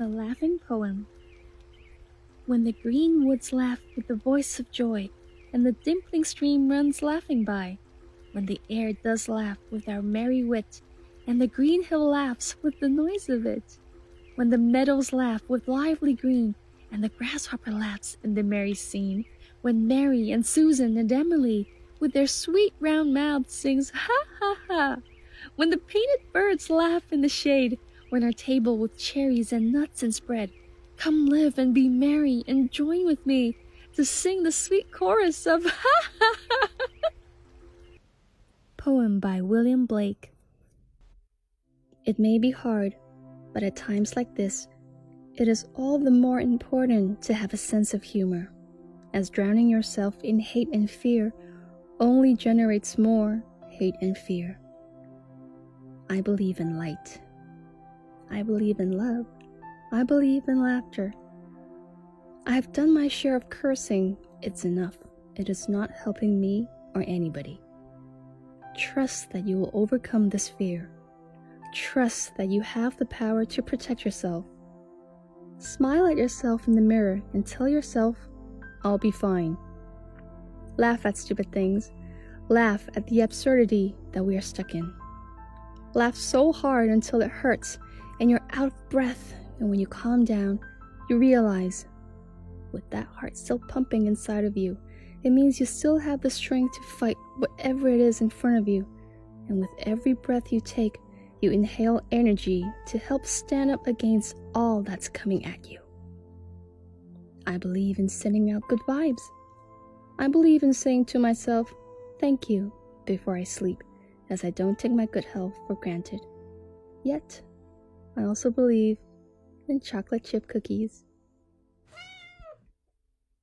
The Laughing Poem. When the green woods laugh with the voice of joy, and the dimpling stream runs laughing by, when the air does laugh with our merry wit, and the green hill laughs with the noise of it, when the meadows laugh with lively green, and the grasshopper laughs in the merry scene, when Mary and Susan and Emily with their sweet round mouths sings ha ha ha, when the painted birds laugh in the shade, when our table with cherries and nuts and spread, come live and be merry and join with me to sing the sweet chorus of ha ha ha. Poem by William Blake. It may be hard, but at times like this, it is all the more important to have a sense of humor, as drowning yourself in hate and fear only generates more hate and fear. I believe in light. I believe in love. I believe in laughter. I have done my share of cursing. It's enough. It is not helping me or anybody. Trust that you will overcome this fear. Trust that you have the power to protect yourself. Smile at yourself in the mirror and tell yourself, I'll be fine. Laugh at stupid things. Laugh at the absurdity that we are stuck in. Laugh so hard until it hurts and you're out of breath. And when you calm down, you realize, with that heart still pumping inside of you, it means you still have the strength to fight whatever it is in front of you. And with every breath you take, you inhale energy to help stand up against all that's coming at you. I believe in sending out good vibes. I believe in saying to myself, thank you, before I sleep, as I don't take my good health for granted. Yet, I also believe in chocolate chip cookies.